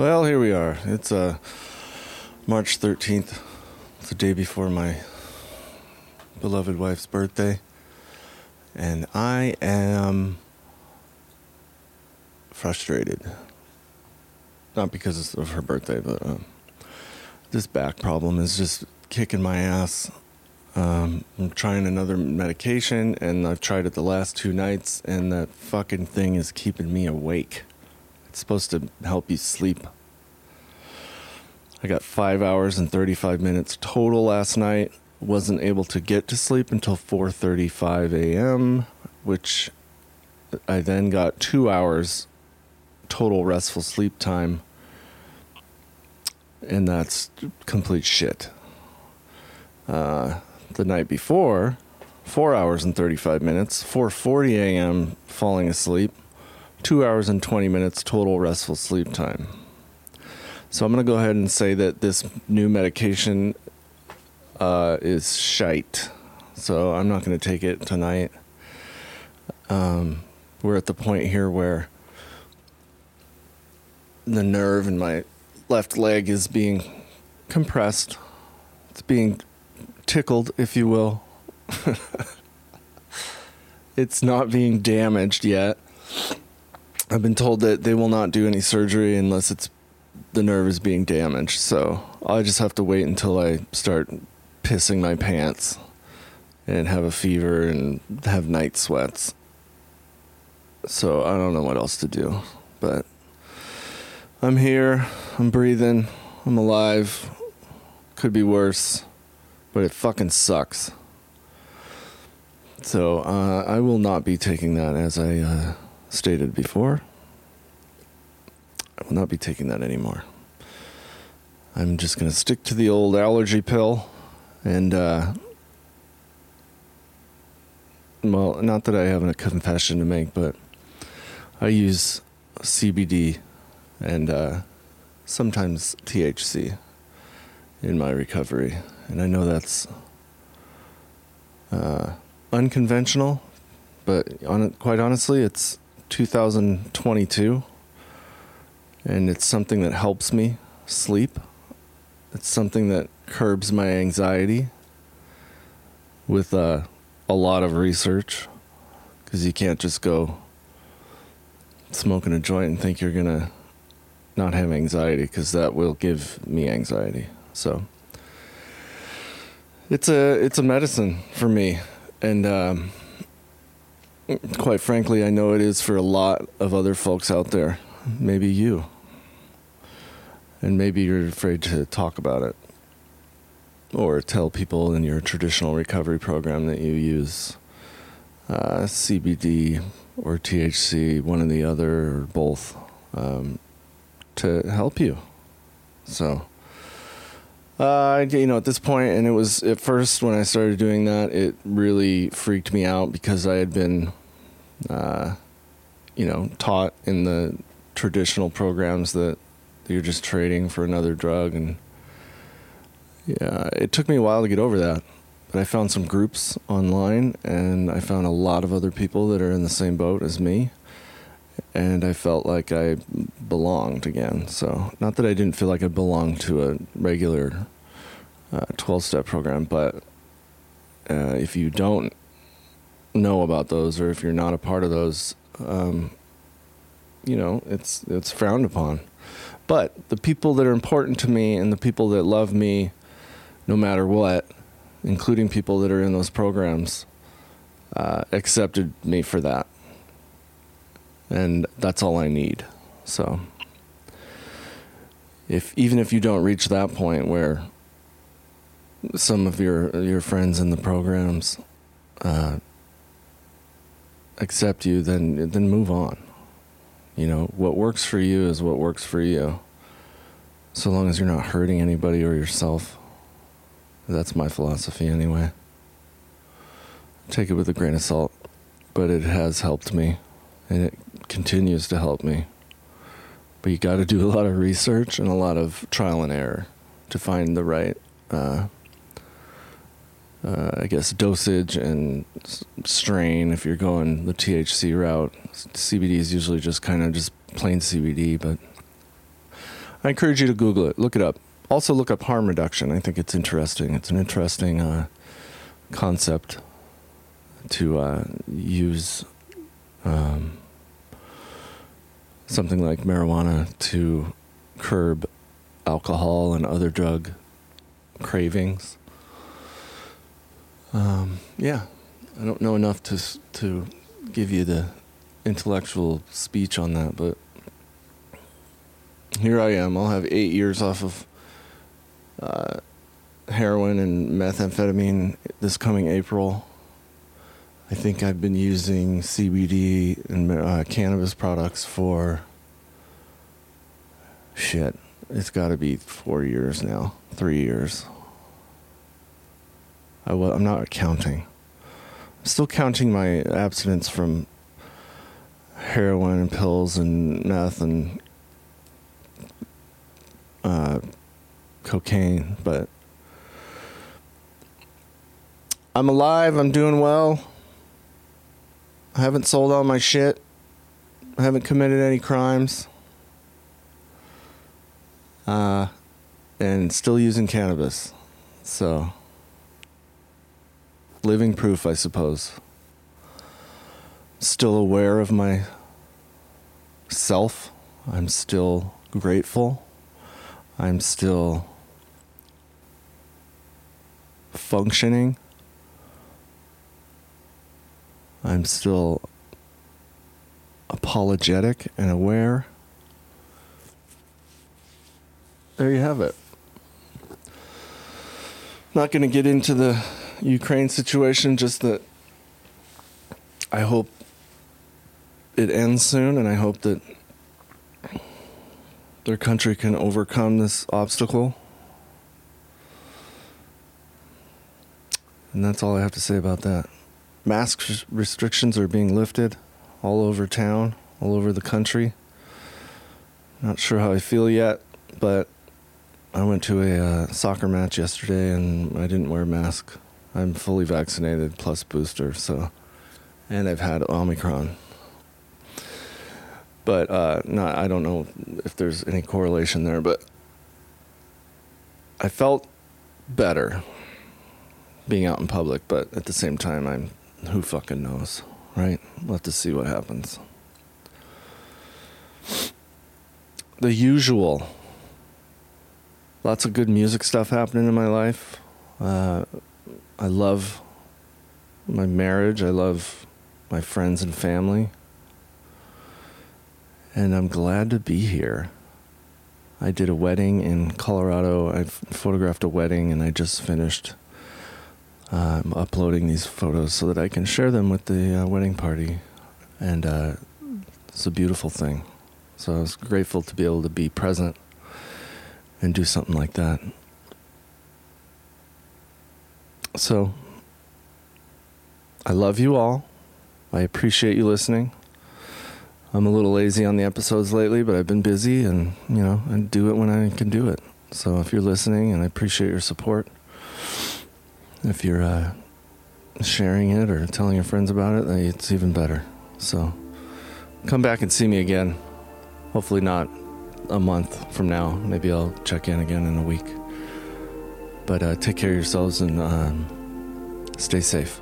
Well, here we are. It's uh, March 13th. It's the day before my beloved wife's birthday. And I am frustrated. Not because of her birthday, but um, this back problem is just kicking my ass. Um, I'm trying another medication, and I've tried it the last two nights, and that fucking thing is keeping me awake. It's supposed to help you sleep. I got five hours and 35 minutes total last night. Wasn't able to get to sleep until 4:35 a.m., which I then got two hours total restful sleep time, and that's complete shit. Uh, the night before, four hours and 35 minutes, 4:40 a.m. falling asleep, two hours and 20 minutes total restful sleep time. So I'm going to go ahead and say that this new medication uh, is shite. So I'm not going to take it tonight. Um, we're at the point here where the nerve in my left leg is being compressed. It's being tickled, if you will. it's not being damaged yet. I've been told that they will not do any surgery unless it's the nerve is being damaged. So I just have to wait until I start pissing my pants and have a fever and have night sweats. So I don't know what else to do, but I'm here. I'm breathing. I'm alive. Could be worse, but it fucking sucks. So uh, I will not be taking that as I uh, stated before. I will not be taking that anymore. I'm just going to stick to the old allergy pill and, uh, well, not that I have a confession to make, but I use CBD and uh, sometimes THC in my recovery. And I know that's uh, unconventional, but on, quite honestly, it's 2022 and it's something that helps me sleep. It's something that curbs my anxiety with uh, a lot of research because you can't just go smoking a joint and think you're gonna not have anxiety because that will give me anxiety. So it's a it's a medicine for me, and um, quite frankly, I know it is for a lot of other folks out there. Maybe you, and maybe you're afraid to talk about it or tell people in your traditional recovery program that you use uh, CBD or THC, one or the other, or both. Um, to help you. So, uh, you know, at this point, and it was at first when I started doing that, it really freaked me out because I had been, uh, you know, taught in the traditional programs that you're just trading for another drug, and yeah, it took me a while to get over that. But I found some groups online, and I found a lot of other people that are in the same boat as me and I felt like I belonged again. So, not that I didn't feel like I belonged to a regular 12 uh, step program, but uh, if you don't know about those or if you're not a part of those, um, you know, it's it's frowned upon. But the people that are important to me and the people that love me, no matter what, including people that are in those programs, uh, accepted me for that and that's all I need. So if even if you don't reach that point where some of your your friends in the programs uh, accept you, then then move on. You know what works for you is what works for you. So long as you're not hurting anybody or yourself. That's my philosophy anyway. Take it with a grain of salt, but it has helped me, and it continues to help me. But you got to do a lot of research and a lot of trial and error to find the right, uh, uh, I guess, dosage and strain. If you're going the THC route, CBD is usually just kind of just plain CBD, but I encourage you to Google it. Look it up. Also, look up harm reduction. I think it's interesting. It's an interesting uh, concept to uh, use um, something like marijuana to curb alcohol and other drug cravings. Um, yeah, I don't know enough to to give you the intellectual speech on that, but here I am. I'll have eight years off of uh, heroin and methamphetamine this coming April. I think I've been using CBD and uh, cannabis products for shit. It's got to be four years now, three years. I'm not counting. I'm still counting my abstinence from heroin and pills and meth and uh, cocaine, but I'm alive. I'm doing well. I haven't sold all my shit. I haven't committed any crimes. Uh, and still using cannabis. So, living proof, I suppose. Still aware of my self. I'm still grateful. I'm still functioning. I'm still apologetic and aware. There you have it. Not going to get into the Ukraine situation, just that I hope it ends soon, and I hope that their country can overcome this obstacle. And that's all I have to say about that. Mask restrictions are being lifted all over town, all over the country. Not sure how I feel yet, but I went to a uh, soccer match yesterday and I didn't wear a mask. I'm fully vaccinated plus booster, so and I've had Omicron. But uh, not, I don't know if there's any correlation there, but I felt better being out in public, but at the same time, I'm who fucking knows, right? We'll have to see what happens. The usual. Lots of good music stuff happening in my life. Uh, I love my marriage. I love my friends and family. And I'm glad to be here. I did a wedding in Colorado. I photographed a wedding and I just finished I'm uploading these photos so that I can share them with the uh, wedding party. And uh, it's a beautiful thing. So I was grateful to be able to be present and do something like that. So I love you all. I appreciate you listening. I'm a little lazy on the episodes lately, but I've been busy and, you know, I do it when I can do it. So if you're listening and I appreciate your support, if you're uh, sharing it or telling your friends about it, it's even better. So come back and see me again. Hopefully, not a month from now. Maybe I'll check in again in a week. But uh, take care of yourselves and um, stay safe.